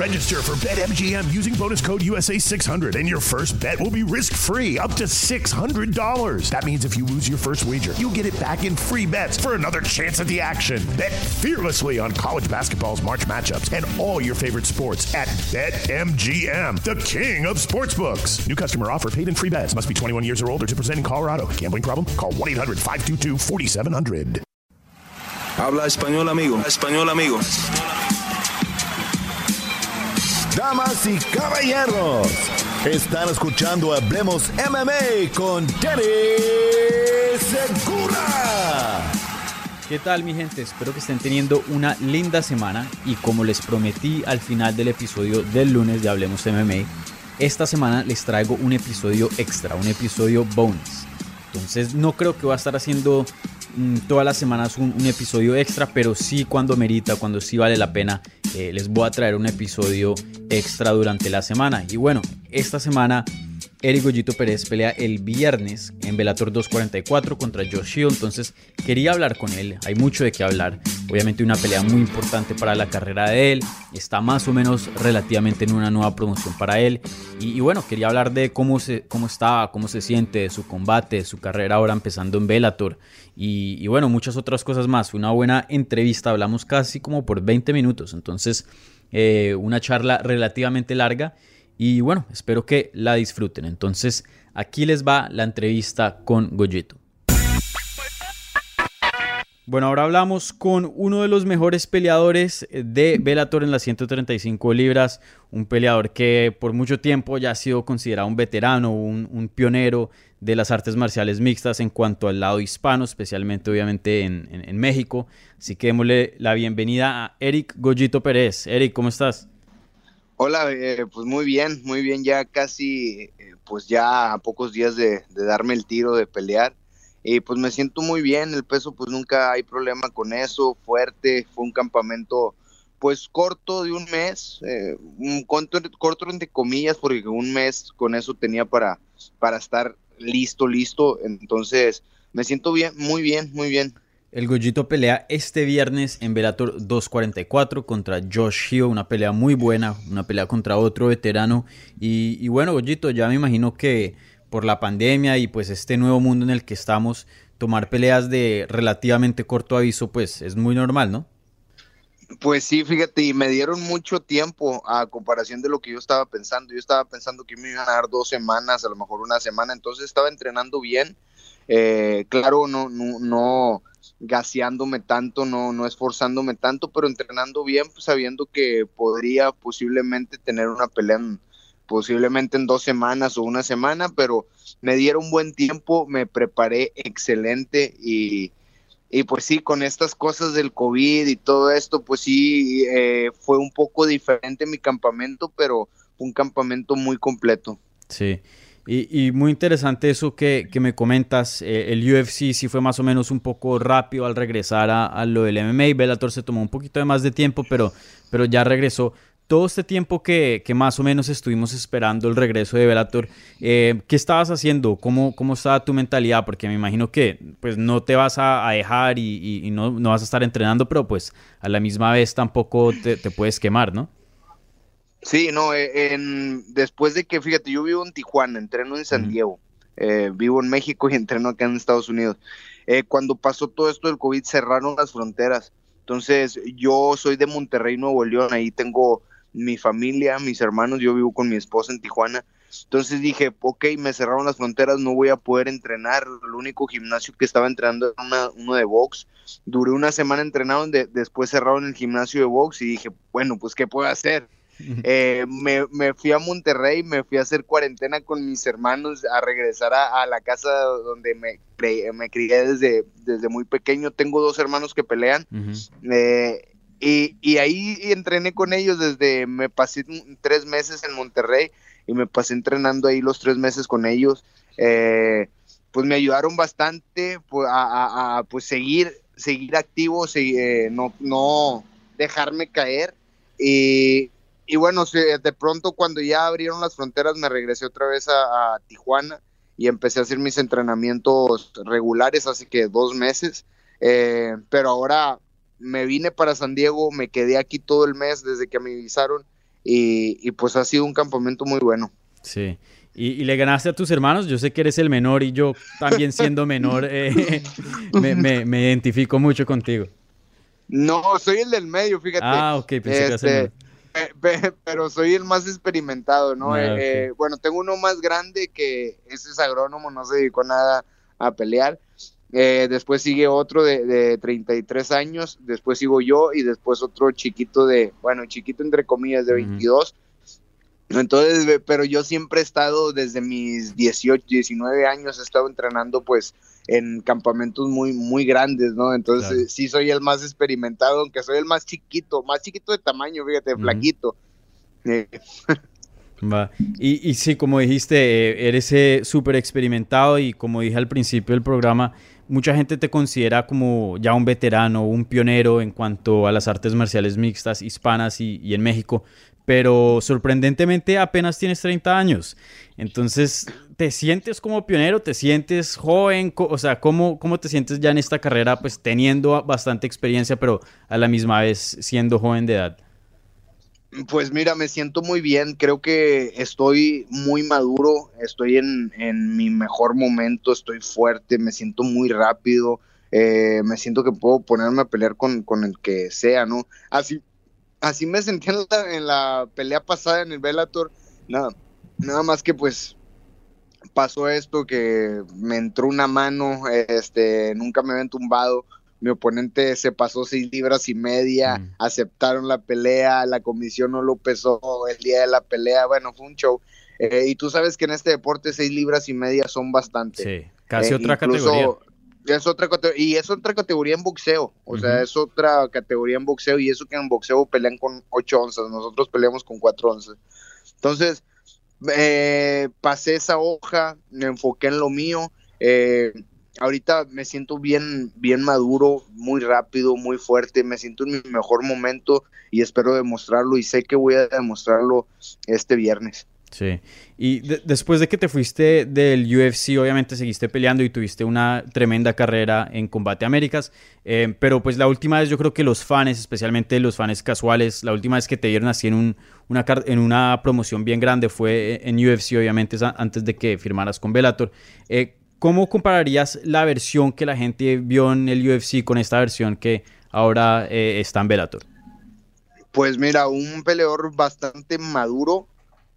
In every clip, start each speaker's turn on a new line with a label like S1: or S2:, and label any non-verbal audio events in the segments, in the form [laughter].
S1: Register for BetMGM using bonus code USA600, and your first bet will be risk free up to $600. That means if you lose your first wager, you'll get it back in free bets for another chance at the action. Bet fearlessly on college basketball's March matchups and all your favorite sports at BetMGM, the king of sportsbooks. New customer offer paid in free bets. Must be 21 years or older to present in Colorado. Gambling problem? Call 1 800 522 4700.
S2: Habla español, amigo. Español, amigo.
S3: Damas y caballeros, están escuchando Hablemos MMA con Danny Segura.
S4: ¿Qué tal mi gente? Espero que estén teniendo una linda semana y como les prometí al final del episodio del lunes de Hablemos MMA, esta semana les traigo un episodio extra, un episodio bonus. Entonces no creo que va a estar haciendo mm, todas las semanas un, un, episodio extra, pero sí cuando merita, cuando sí vale la pena, eh, les voy a traer un episodio extra durante la semana. Y bueno, esta semana Eric Goyito Pérez pelea el viernes en Bellator 244 contra Josh Hill, entonces quería hablar con él, hay mucho de qué hablar, obviamente una pelea muy importante para la carrera de él, está más o menos relativamente en una nueva promoción para él. Y, bueno, quería hablar de cómo, se, cómo está, cómo se siente, su combate, su carrera ahora empezando en Bellator. Y, bueno, muchas otras cosas más, una buena entrevista, hablamos casi como por 20 minutos, entonces eh, una charla relativamente larga y bueno, espero que la disfruten. Entonces, aquí les va la entrevista con Goyito. Bueno, ahora hablamos con uno de los mejores peleadores de Bellator en las 135 libras, un peleador que por mucho tiempo ya ha sido considerado un veterano, un, un pionero de las artes marciales mixtas en cuanto al lado hispano, especialmente obviamente en, en, en México. Así que démosle la bienvenida a Eric Goyito Pérez. Eric, ¿cómo estás?
S5: Hola, eh, pues muy bien, muy bien, ya casi, eh, pues ya a pocos días de, darme el tiro de pelear. Y pues me siento muy bien, el peso pues nunca hay problema con eso, fuerte, fue un campamento pues corto de un mes, eh, un corto, corto entre comillas, porque un mes con eso tenía para, para estar listo, listo, entonces me siento bien, muy bien, muy bien.
S4: El Goyito pelea este viernes en Bellator 244 contra Josh Hill, una pelea muy buena, una pelea contra otro veterano. Y, y, bueno, Goyito, ya me imagino que por la pandemia y pues este nuevo mundo en el que estamos, tomar peleas de relativamente corto aviso, pues es muy normal, ¿no?
S5: Pues sí, fíjate, y me dieron mucho tiempo a comparación de lo que yo estaba pensando. Yo estaba pensando que me iban a dar dos semanas, a lo mejor una semana, entonces estaba entrenando bien. Eh, claro, no, no, no gaseándome tanto, no, no esforzándome tanto, pero entrenando bien, pues, sabiendo que podría posiblemente tener una pelea en, posiblemente en dos semanas o una semana, pero me dieron buen tiempo, me preparé excelente y, y pues sí, con estas cosas del COVID y todo esto, pues sí, eh, fue un poco diferente mi campamento, pero un campamento muy completo.
S4: Sí. Y, muy interesante eso que, que me comentas. Eh, el UFC sí fue más o menos un poco rápido al regresar a, a, lo del MMA. Bellator se tomó un poquito de más de tiempo, pero, pero ya regresó. Todo este tiempo que, que, más o menos estuvimos esperando el regreso de Bellator, eh, ¿qué estabas haciendo? ¿Cómo, ¿Cómo estaba tu mentalidad? Porque me imagino que pues, no te vas a, dejar y, y, y no, no, vas a estar entrenando, pero pues a la misma vez tampoco te, te puedes quemar, ¿no?
S5: Sí, no, eh, en, después de que, fíjate, yo vivo en Tijuana, entreno en San Diego, eh, vivo en México y [laughs] entreno acá en Estados Unidos. Eh, cuando pasó todo esto del COVID cerraron las fronteras, entonces yo soy de Monterrey, Nuevo León, ahí tengo mi familia, mis hermanos, yo vivo con mi esposa en Tijuana. Entonces dije, ok, me cerraron las fronteras, no voy a poder entrenar. El único gimnasio que estaba entrenando era una, uno de box. Duré una semana entrenando, de, después cerraron el gimnasio de box y dije, bueno, pues, ¿qué puedo hacer? Eh, me, me, fui a Monterrey, me fui a hacer cuarentena con mis hermanos, a regresar a, a la casa donde me, me crié desde, desde muy pequeño. Tengo dos hermanos que pelean. Uh -huh. eh, y, y, ahí entrené con ellos desde, me pasé tres meses en Monterrey y me pasé entrenando ahí los tres meses con ellos. Eh, pues me ayudaron bastante a, a, a, pues seguir, seguir activo, seguir, eh, no, no dejarme caer. Y, y bueno, de pronto cuando ya abrieron las fronteras me regresé otra vez a, a, Tijuana y empecé a hacer mis entrenamientos regulares hace que dos meses, eh, pero ahora me vine para San Diego, me quedé aquí todo el mes desde que me avisaron y, pues ha sido un campamento muy bueno.
S4: Sí. Y, le ganaste a tus hermanos. Yo sé que eres el menor y yo también siendo menor eh, [laughs] me, identifico mucho contigo.
S5: No, soy el del medio, fíjate.
S4: Ah, ok, pensé este,
S5: pero soy el más experimentado, ¿no? Ah, eh, bueno, tengo uno más grande que ese es agrónomo, no se dedicó nada a pelear. Eh, después sigue otro de, de, 33 años, después sigo yo y después otro chiquito de, bueno, chiquito entre comillas, de 22. Entonces, pero yo siempre he estado desde mis 18, 19 años, he estado entrenando pues en campamentos muy, muy grandes, ¿no? Entonces sí soy el más experimentado, aunque soy el más chiquito, más chiquito de tamaño, fíjate, flaquito. Eh.
S4: Va. Y, y sí, como dijiste, eh, eres eh, súper experimentado y como dije al principio del programa, mucha gente te considera como ya un veterano, un pionero en cuanto a las artes marciales mixtas hispanas y, y en México, pero sorprendentemente apenas tienes 30 años. Entonces, ¿te sientes como pionero? ¿Te sientes joven? O sea, ¿cómo, ¿cómo te sientes ya en esta carrera, pues teniendo bastante experiencia, pero a la misma vez siendo joven de edad?
S5: Pues mira, me siento muy bien, creo que estoy muy maduro, estoy en, mi mejor momento, estoy fuerte, me siento muy rápido, eh, me siento que puedo ponerme a pelear con, con el que sea, ¿no? Así, así me sentí en la, pelea pasada en el Bellator. Nada, nada más que pues pasó esto que me entró una mano, este, nunca me habían tumbado. Mi oponente se pasó seis libras y media, mm. aceptaron la pelea, la comisión no lo pesó el día de la pelea, bueno, fue un show. Eh, y tú sabes que en este deporte seis libras y media son bastante.
S4: Sí, casi eh, otra categoría
S5: es otra y es otra categoría en boxeo, o sea, es otra categoría en boxeo y eso que en boxeo pelean con 8 onzas, nosotros peleamos con 4 onzas. Entonces, eh, pasé esa hoja, me enfoqué en lo mío, eh, ahorita me siento bien, bien maduro, muy rápido, muy fuerte, me siento en mi mejor momento y espero demostrarlo y sé que voy a demostrarlo este viernes.
S4: Sí. Y después de que te fuiste del UFC, obviamente seguiste peleando y tuviste una tremenda carrera en Combate Américas. Eh, pero pues la última vez yo creo que los fans, especialmente los fans casuales, la última vez que te vieron así en, un, una, en una promoción bien grande fue en UFC, obviamente antes de que firmaras con Bellator. Eh, ¿Cómo compararías la versión que la gente vio en el UFC con esta versión que ahora eh, está en Bellator?
S5: Pues mira, un peleador bastante maduro,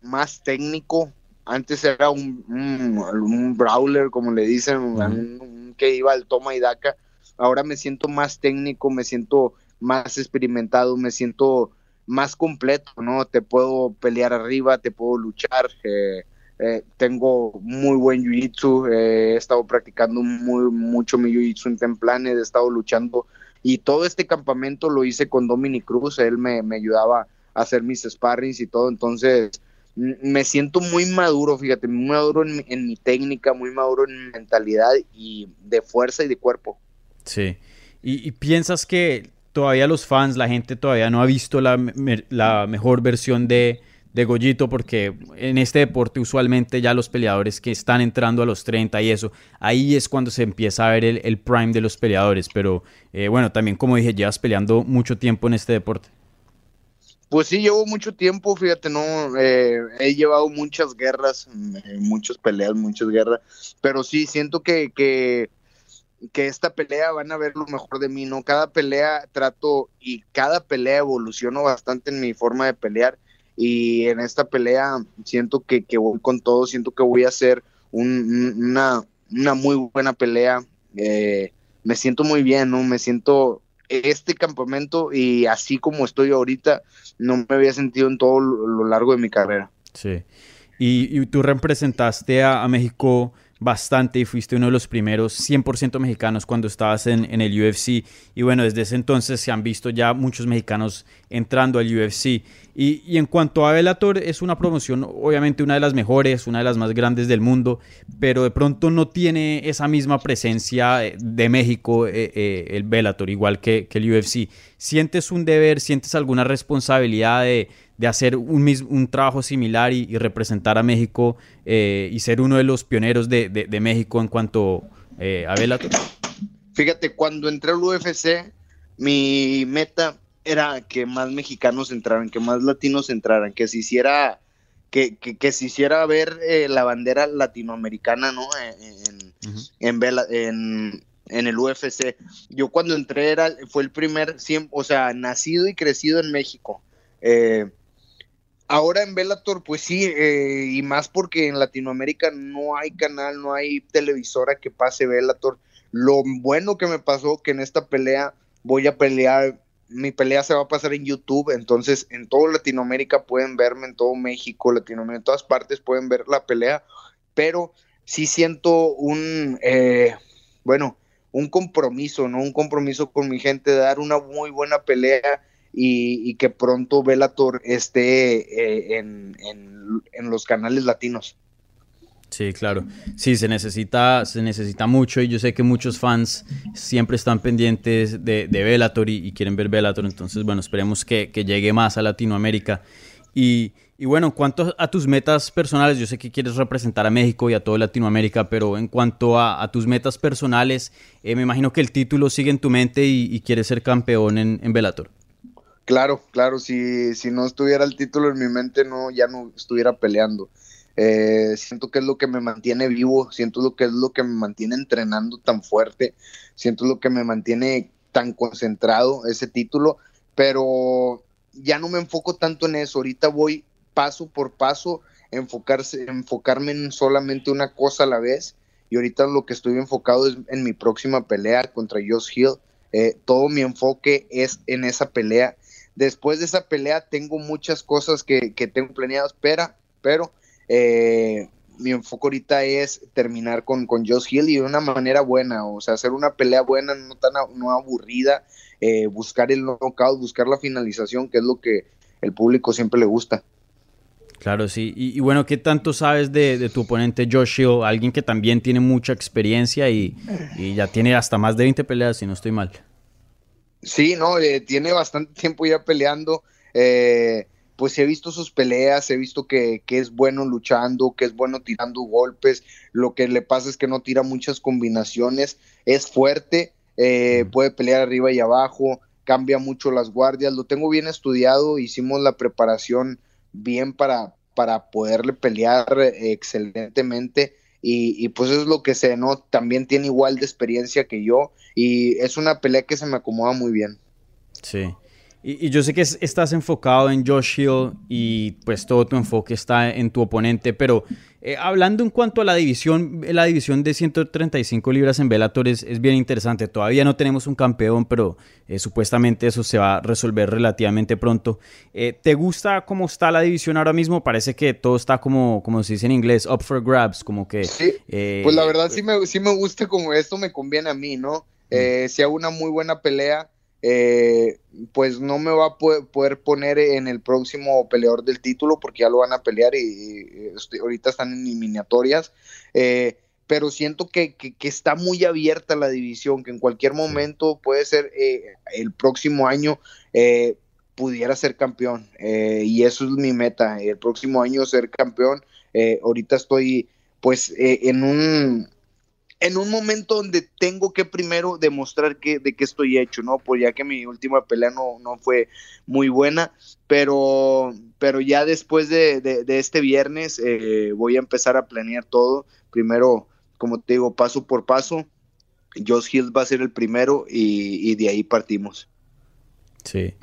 S5: más técnico. Antes era un, un, brawler, como le dicen, un, que iba al toma y daca. Ahora me siento más técnico, me siento más experimentado, me siento más completo, ¿no? Te puedo pelear arriba, te puedo luchar. Eh, eh, tengo muy buen jiu-jitsu, eh, he estado practicando muy, mucho mi jiu-jitsu en Templanes, he estado luchando y todo este campamento lo hice con Dominic Cruz, él me, me ayudaba a hacer mis sparrings y todo, entonces me siento muy maduro, fíjate, muy maduro en, mi técnica, muy maduro en mi mentalidad y de fuerza y de cuerpo.
S4: Sí. ¿Y, piensas que todavía los fans, la gente todavía no ha visto la, mejor versión de, de Goyito? Porque en este deporte usualmente ya los peleadores que están entrando a los 30 y eso, ahí es cuando se empieza a ver el, prime de los peleadores. Pero eh, bueno, también como dije, llevas peleando mucho tiempo en este deporte.
S5: Pues sí, llevo mucho tiempo, fíjate, no, eh, he llevado muchas guerras, eh, muchas peleas, muchas guerras, pero sí, siento que, que, que, esta pelea van a ver lo mejor de mí, ¿no? Cada pelea trato y cada pelea evoluciono bastante en mi forma de pelear y en esta pelea siento que, que voy con todo, siento que voy a hacer una, una muy buena pelea, eh, me siento muy bien, ¿no? Me siento este campamento y así como estoy ahorita, no me había sentido en todo lo largo de mi carrera.
S4: Sí. Y, tú representaste a, México bastante y fuiste uno de los primeros 100% mexicanos cuando estabas en, el UFC. Y bueno, desde ese entonces se han visto ya muchos mexicanos entrando al UFC. Y, en cuanto a Bellator, es una promoción obviamente una de las mejores, una de las más grandes del mundo, pero de pronto no tiene esa misma presencia eh, de México eh, eh, el Bellator, igual que, el UFC. ¿Sientes un deber, sientes alguna responsabilidad de, hacer un, un trabajo similar y, representar a México y ser uno de los pioneros de, de México en cuanto a Bellator?
S5: Fíjate, cuando entré al UFC, mi meta era que más mexicanos entraran, que más latinos entraran, que se hiciera, que, que, se hiciera ver eh, la bandera latinoamericana, ¿no? En, en, en, el UFC. Yo cuando entré era, fue el primer, o sea, nacido y crecido en México. Eh, ahora en Bellator, pues sí, eh, y más porque en Latinoamérica no hay canal, no hay televisora que pase Bellator. Lo bueno que me pasó que en esta pelea voy a pelear, mi pelea se va a pasar en YouTube, entonces en toda Latinoamérica pueden verme, en todo México, Latinoamérica, en todas partes pueden ver la pelea, pero sí siento un, eh, bueno, un compromiso, ¿no? Un compromiso con mi gente de dar una muy buena pelea y, que pronto Velator esté eh, en, en los canales latinos.
S4: Sí, claro. Sí, se necesita, se necesita mucho y yo sé que muchos fans siempre están pendientes de, de Bellator y, quieren ver Bellator, entonces bueno, esperemos que, llegue más a Latinoamérica. Y, bueno, en cuanto a tus metas personales, yo sé que quieres representar a México y a toda Latinoamérica, pero en cuanto a, tus metas personales, eh, me imagino que el título sigue en tu mente y, quieres ser campeón en, en Bellator.
S5: Claro, claro, si, si no estuviera el título en mi mente, no, ya no estuviera peleando. Eh, siento que es lo que me mantiene vivo, siento lo que es lo que me mantiene entrenando tan fuerte, siento lo que me mantiene tan concentrado ese título, pero ya no me enfoco tanto en eso, ahorita voy paso por paso, enfocarse, enfocarme en solamente una cosa a la vez, y ahorita lo que estoy enfocado es en mi próxima pelea contra Josh Hill, eh, todo mi enfoque es en esa pelea. Después de esa pelea tengo muchas cosas que, que tengo planeadas, pero, pero eh, mi enfoque ahorita es terminar con, con Josh Hill y de una manera buena, o sea, hacer una pelea buena, no tan no aburrida, eh, buscar el knockout, buscar la finalización, que es lo que el público siempre le gusta.
S4: Claro, sí. Y, bueno, ¿qué tanto sabes de, tu oponente Josh Hill? Alguien que también tiene mucha experiencia y, ya tiene hasta más de 20 peleas, si no estoy mal.
S5: Sí, no, eh, tiene bastante [laughs] tiempo ya peleando. Eh, pues he visto sus peleas, he visto que, es bueno luchando, que es bueno tirando golpes, lo que le pasa es que no tira muchas combinaciones, es fuerte, eh, puede pelear arriba y abajo, cambia mucho las guardias, lo tengo bien estudiado, hicimos la preparación bien para, para poderle pelear excelentemente y, y, pues es lo que sé, ¿no? También tiene igual de experiencia que yo y es una pelea que se me acomoda muy bien.
S4: Sí. Y, yo sé que estás enfocado en Josh Hill y pues todo tu enfoque está en tu oponente, pero eh, hablando en cuanto a la división, la división de 135 libras en Bellator es, bien interesante. Todavía no tenemos un campeón, pero eh, supuestamente eso se va a resolver relativamente pronto. Eh, ¿Te gusta cómo está la división ahora mismo? Parece que todo está como, como se dice en inglés, up for grabs, como que...
S5: Sí, pues la verdad sí me, sí me gusta como esto me conviene a mí, ¿no? Mm. si hago una muy buena pelea eh, pues no me va a poder, poner en el próximo peleador del título porque ya lo van a pelear y, este, ahorita están en eliminatorias. Eh, pero siento que, está muy abierta la división, que en cualquier momento puede ser eh, el próximo año pudiera ser campeón. y eso es mi meta, el próximo año ser campeón. ahorita estoy pues en un en un momento donde tengo que primero demostrar que, de qué estoy hecho, ¿no? Pues ya que mi última pelea no, no fue muy buena, pero, pero ya después de, este viernes eh, voy a empezar a planear todo. Primero, como te digo, paso por paso. Josh Hill va a ser el primero y, y de ahí partimos.
S4: Sí.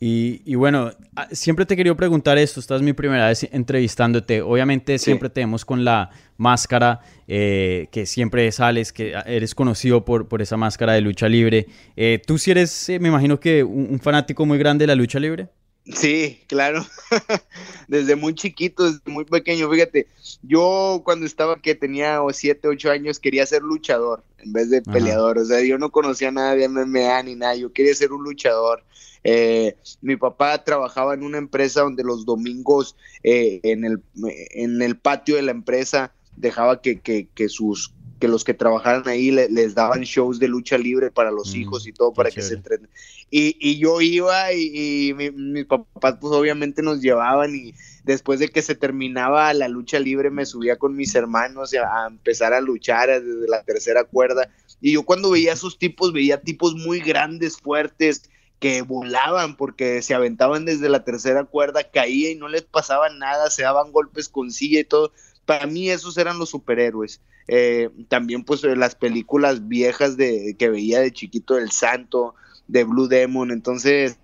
S4: Y, bueno, ah, siempre te querido preguntar esto, esta es mi primera vez entrevistándote. Obviamente siempre tenemos con la máscara eh, que siempre sales, que eres conocido por, por esa máscara de lucha libre. Eh, ¿Tú sí eres, eh, me imagino que un, fanático muy grande de la lucha libre?
S5: Sí, claro. [laughs] desde muy chiquito, desde muy pequeño. Fíjate, yo cuando estaba que tenía 7, 8 años quería ser luchador en vez de peleador. O sea, yo no conocía nada de MMA ni nada. Yo quería ser un luchador. Eh, mi papá trabajaba en una empresa donde los domingos eh, en, el, en el patio de la empresa dejaba que, que, que sus que los que trabajaran ahí les daban shows de lucha libre para los mm, hijos y todo para que se entrenen. Y, y, yo iba y, y mis papás pues obviamente nos llevaban y después de que se terminaba la lucha libre me subía con mis hermanos a, a empezar a luchar desde la tercera cuerda. Y yo cuando veía a esos tipos, veía tipos muy grandes, fuertes, que volaban porque se aventaban desde la tercera cuerda, caía y no les pasaba nada, se daban golpes con silla y todo. Para mí esos eran los superhéroes. Eh, también pues las películas viejas de que veía de chiquito del Santo, de Blue Demon, entonces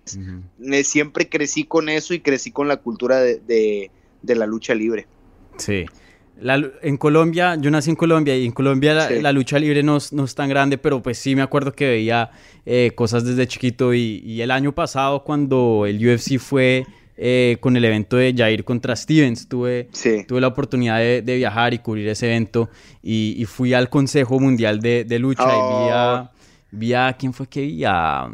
S5: eh, siempre crecí con eso y crecí con la cultura de, la lucha libre.
S4: Sí. En Colombia, yo nací en Colombia y en Colombia la, lucha libre no, no, es tan grande, pero pues sí me acuerdo que veía eh, cosas desde chiquito y, el año pasado cuando el UFC fue eh, con el evento de Jair contra Stevens. Tuve, tuve la oportunidad de, viajar y cubrir ese evento y, fui al Consejo Mundial de, Lucha y vi a, ¿Quién fue que vi? A,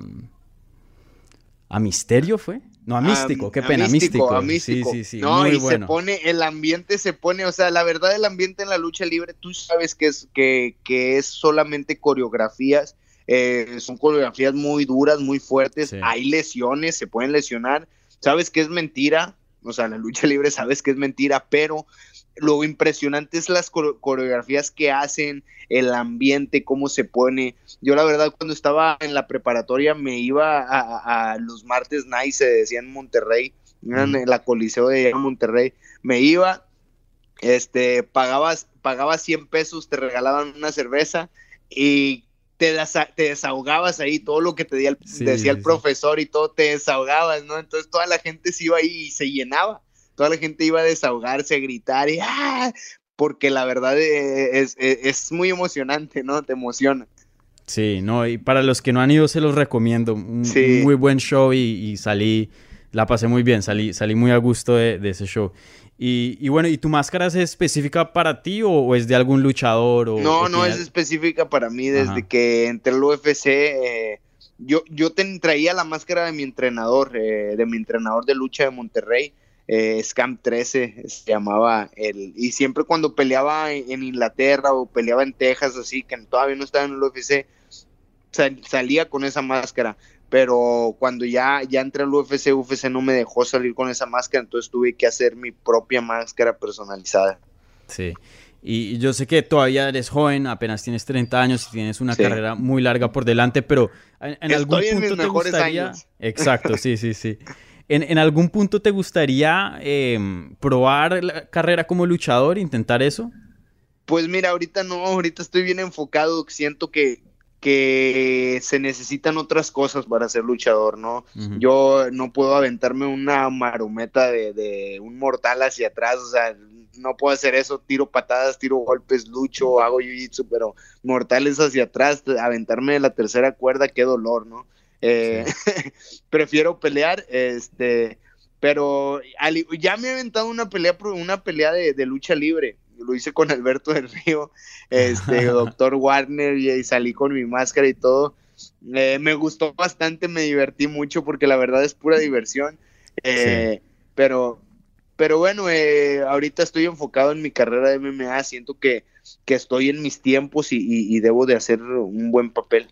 S4: a Misterio fue. No, a Místico, qué pena, místico,
S5: A místico. Sí, sí, sí. No, y se pone, el ambiente se pone, o sea, la verdad, el ambiente en la lucha libre, tú sabes que es, que, que es solamente coreografías, eh, son coreografías muy duras, muy fuertes, hay lesiones, se pueden lesionar, sabes que es mentira, o sea, la lucha [laughs] libre sabes que es mentira, pero lo impresionante es las coreografías que hacen, el ambiente, cómo se pone. Yo la verdad cuando estaba en la preparatoria me iba a, los martes night, se decía en Monterrey, en la Coliseo de Monterrey, me iba, este, pagabas, pagabas 100 pesos, te regalaban una cerveza y te, te, desahogabas ahí, todo lo que te decía el, profesor y todo, te desahogabas, ¿no? Entonces toda la gente se iba ahí y se llenaba, toda la gente iba a desahogarse, a gritar, y ¡ah! porque la verdad eh, es, es, muy emocionante, ¿no? Te emociona.
S4: Sí, no, y para los que no han ido se los recomiendo, un, muy buen show y, salí, la pasé muy bien, salí, salí muy a gusto de, de ese show. Y, bueno, ¿y tu máscara es específica para ti o, es de algún luchador? O,
S5: no, no es específica para mí. Desde que entré al UFC, eh, yo, yo traía la máscara de mi entrenador, eh, de mi entrenador de lucha de Monterrey, eh, Scam 13 se llamaba él. Y siempre cuando peleaba en, Inglaterra o peleaba en Texas, así, que todavía no estaba en el UFC, salía con esa máscara pero cuando ya, ya entré al UFC, UFC no me dejó salir con esa máscara, entonces tuve que hacer mi propia máscara personalizada.
S4: Sí, y yo sé que todavía eres joven, apenas tienes 30 años y tienes una carrera muy larga por delante, pero en, algún punto te gustaría... Exacto, sí, sí, sí. En, algún punto te gustaría em, probar la carrera como luchador, intentar eso?
S5: Pues mira, ahorita no, ahorita estoy bien enfocado, siento que, que se necesitan otras cosas para ser luchador, ¿no? Yo no puedo aventarme una marometa de, un mortal hacia atrás, o sea, no puedo hacer eso, tiro patadas, tiro golpes, lucho, hago jiu-jitsu, pero mortales hacia atrás, aventarme de la tercera cuerda, qué dolor, ¿no? Eh, [laughs] prefiero pelear, este, pero ya me he aventado una pelea, una pelea de lucha libre, lo hice con Alberto del Río, este, [laughs] doctor Warner, y, salí con mi máscara y todo. Eh, me gustó bastante, me divertí mucho porque la verdad es pura diversión. Eh, pero, pero bueno, eh, ahorita estoy enfocado en mi carrera de MMA, siento que, que estoy en mis tiempos y debo de hacer un buen papel.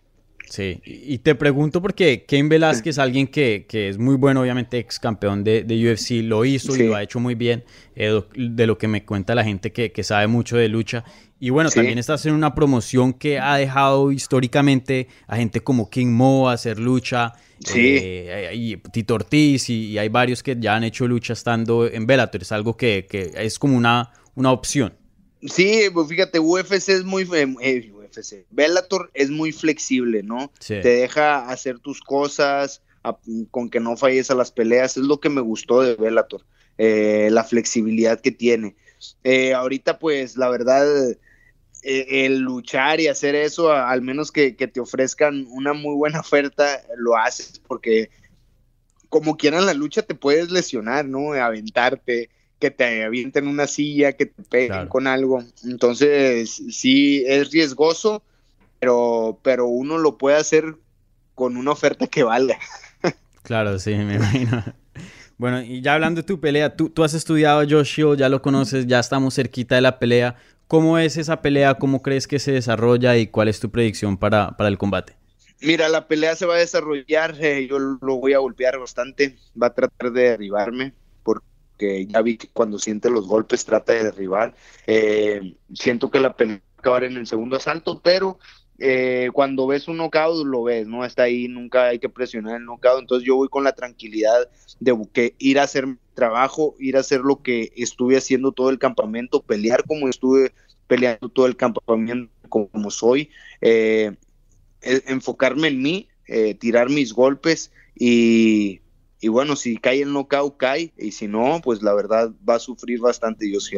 S4: Sí, y te pregunto porque Ken Velázquez, alguien que, es muy bueno, obviamente ex campeón de, UFC, lo hizo y lo ha hecho muy bien, eh, de lo que me cuenta la gente que, sabe mucho de lucha. Y bueno, también estás en una promoción que ha dejado históricamente a gente como King Mo a hacer lucha, eh, y Tito Ortiz, y, hay varios que ya han hecho lucha estando en Bellator. Es algo que, es como una, una opción.
S5: Sí, pues fíjate, UFC es muy, eh, Bellator es muy flexible, ¿no? Te deja hacer tus cosas con que no falles a las peleas. Es lo que me gustó de Bellator, eh, la flexibilidad que tiene. Eh, ahorita, pues, la verdad, eh, el luchar y hacer eso, al menos que, te ofrezcan una muy buena oferta, lo haces porque como quieran la lucha te puedes lesionar, ¿no? Aventarte, que te avienten una silla, que te peguen con algo. Entonces, sí, es riesgoso, pero, pero uno lo puede hacer con una oferta que valga. [laughs]
S4: Claro, sí, me imagino. Bueno, y ya hablando de tu pelea, tú, tú has estudiado a Josh ya lo conoces, ya estamos cerquita de la pelea. ¿Cómo es esa pelea? ¿Cómo crees que se desarrolla y cuál es tu predicción para, para el combate?
S5: Mira, la pelea se va a desarrollar, eh, yo lo voy a golpear bastante, va a tratar de derribarme, que ya vi que cuando siente los golpes trata de derribar. Eh, siento que la pelea va a acabar en el segundo asalto, pero eh, cuando ves un knockout lo ves, ¿no? Está ahí, nunca hay que presionar el knockout, entonces yo voy con la tranquilidad de que ir a hacer trabajo, ir a hacer lo que estuve haciendo todo el campamento, pelear como estuve peleando todo el campamento, como soy, eh, e, enfocarme en mí, tirar mis golpes y, y, bueno, si cae el knockout, cae, y si no, pues la verdad va a sufrir bastante yo sí.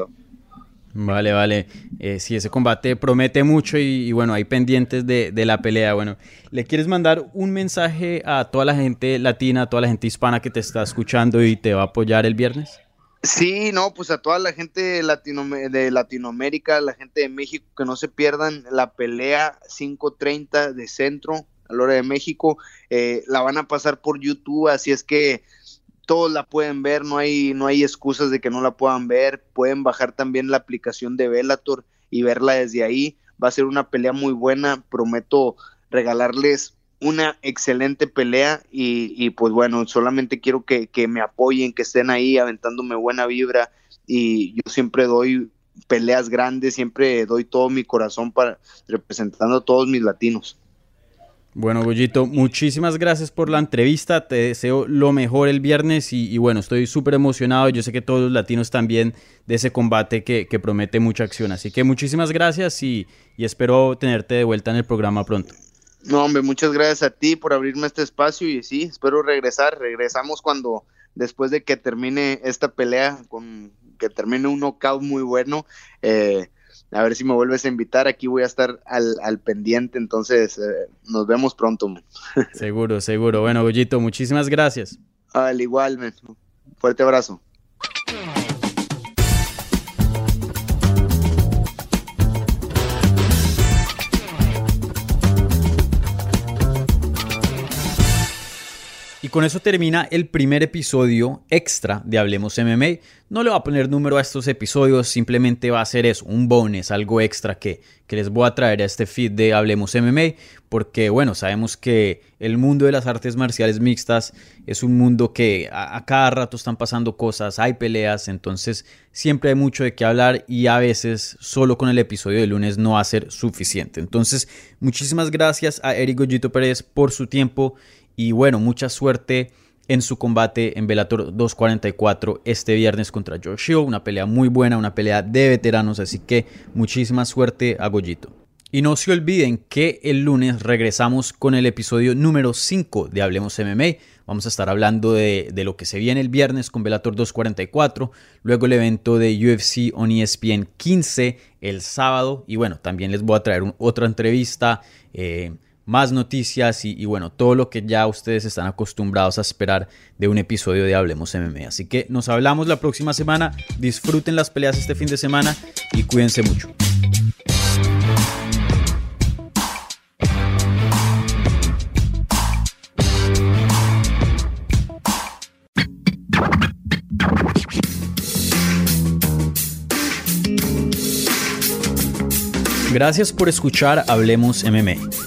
S4: Vale, vale. Eh, sí, ese combate promete mucho y, bueno, hay pendientes de, la pelea. Bueno, ¿le quieres mandar un mensaje a toda la gente latina, a toda la gente hispana que te está escuchando y te va a apoyar el viernes?
S5: Sí, no, pues a toda la gente Latino, de Latinoamérica, la gente de México, que no se pierdan la pelea 5.30 de centro a la hora de México. Eh, la van a pasar por YouTube, así es que todos la pueden ver, no hay, no hay excusas de que no la puedan ver, pueden bajar también la aplicación de Velator y verla desde ahí, va a ser una pelea muy buena, prometo regalarles una excelente pelea y, pues bueno, solamente quiero que, que, me apoyen, que estén ahí aventándome buena vibra y yo siempre doy peleas grandes, siempre doy todo mi corazón para representando a todos mis latinos.
S4: Bueno, Goyito, muchísimas gracias por la entrevista. Te deseo lo mejor el viernes y, bueno, estoy súper emocionado. Yo sé que todos los latinos también de ese combate que, promete mucha acción. Así que muchísimas gracias y, espero tenerte de vuelta en el programa pronto.
S5: No, hombre, muchas gracias a ti por abrirme este espacio y sí, espero regresar. Regresamos cuando, después de que termine esta pelea, con que termine un knockout muy bueno. Eh, a ver si me vuelves a invitar, aquí voy a estar al, pendiente, entonces eh, nos vemos pronto. [laughs]
S4: Seguro, seguro. Bueno, Goyito, muchísimas gracias.
S5: Al igual, fuerte abrazo.
S4: Y con eso termina el primer episodio extra de Hablemos MMA. No le voy a poner número a estos episodios, simplemente va a ser eso, un bonus, algo extra que, que les voy a traer a este feed de Hablemos MMA, porque bueno, sabemos que el mundo de las artes marciales mixtas es un mundo que a, a cada rato están pasando cosas, hay peleas, entonces siempre hay mucho de qué hablar y a veces solo con el episodio de lunes no va a ser suficiente. Entonces, muchísimas gracias a Eric Goyito Pérez por su tiempo y bueno, mucha suerte en su combate en Bellator 244 este viernes contra Joe Una pelea muy buena, una pelea de veteranos, así que muchísima suerte a Goyito. Y no se olviden que el lunes regresamos con el episodio número 5 de Hablemos MMA. Vamos a estar hablando de, lo que se viene el viernes con Bellator 244, luego el evento de UFC on ESPN 15 el sábado y bueno, también les voy a traer otra entrevista. Eh, más noticias y, bueno, todo lo que ya ustedes están acostumbrados a esperar de un episodio de Hablemos MMA. Así que nos hablamos la próxima semana, disfruten las peleas este fin de semana y cuídense mucho. Gracias por escuchar Hablemos MMA.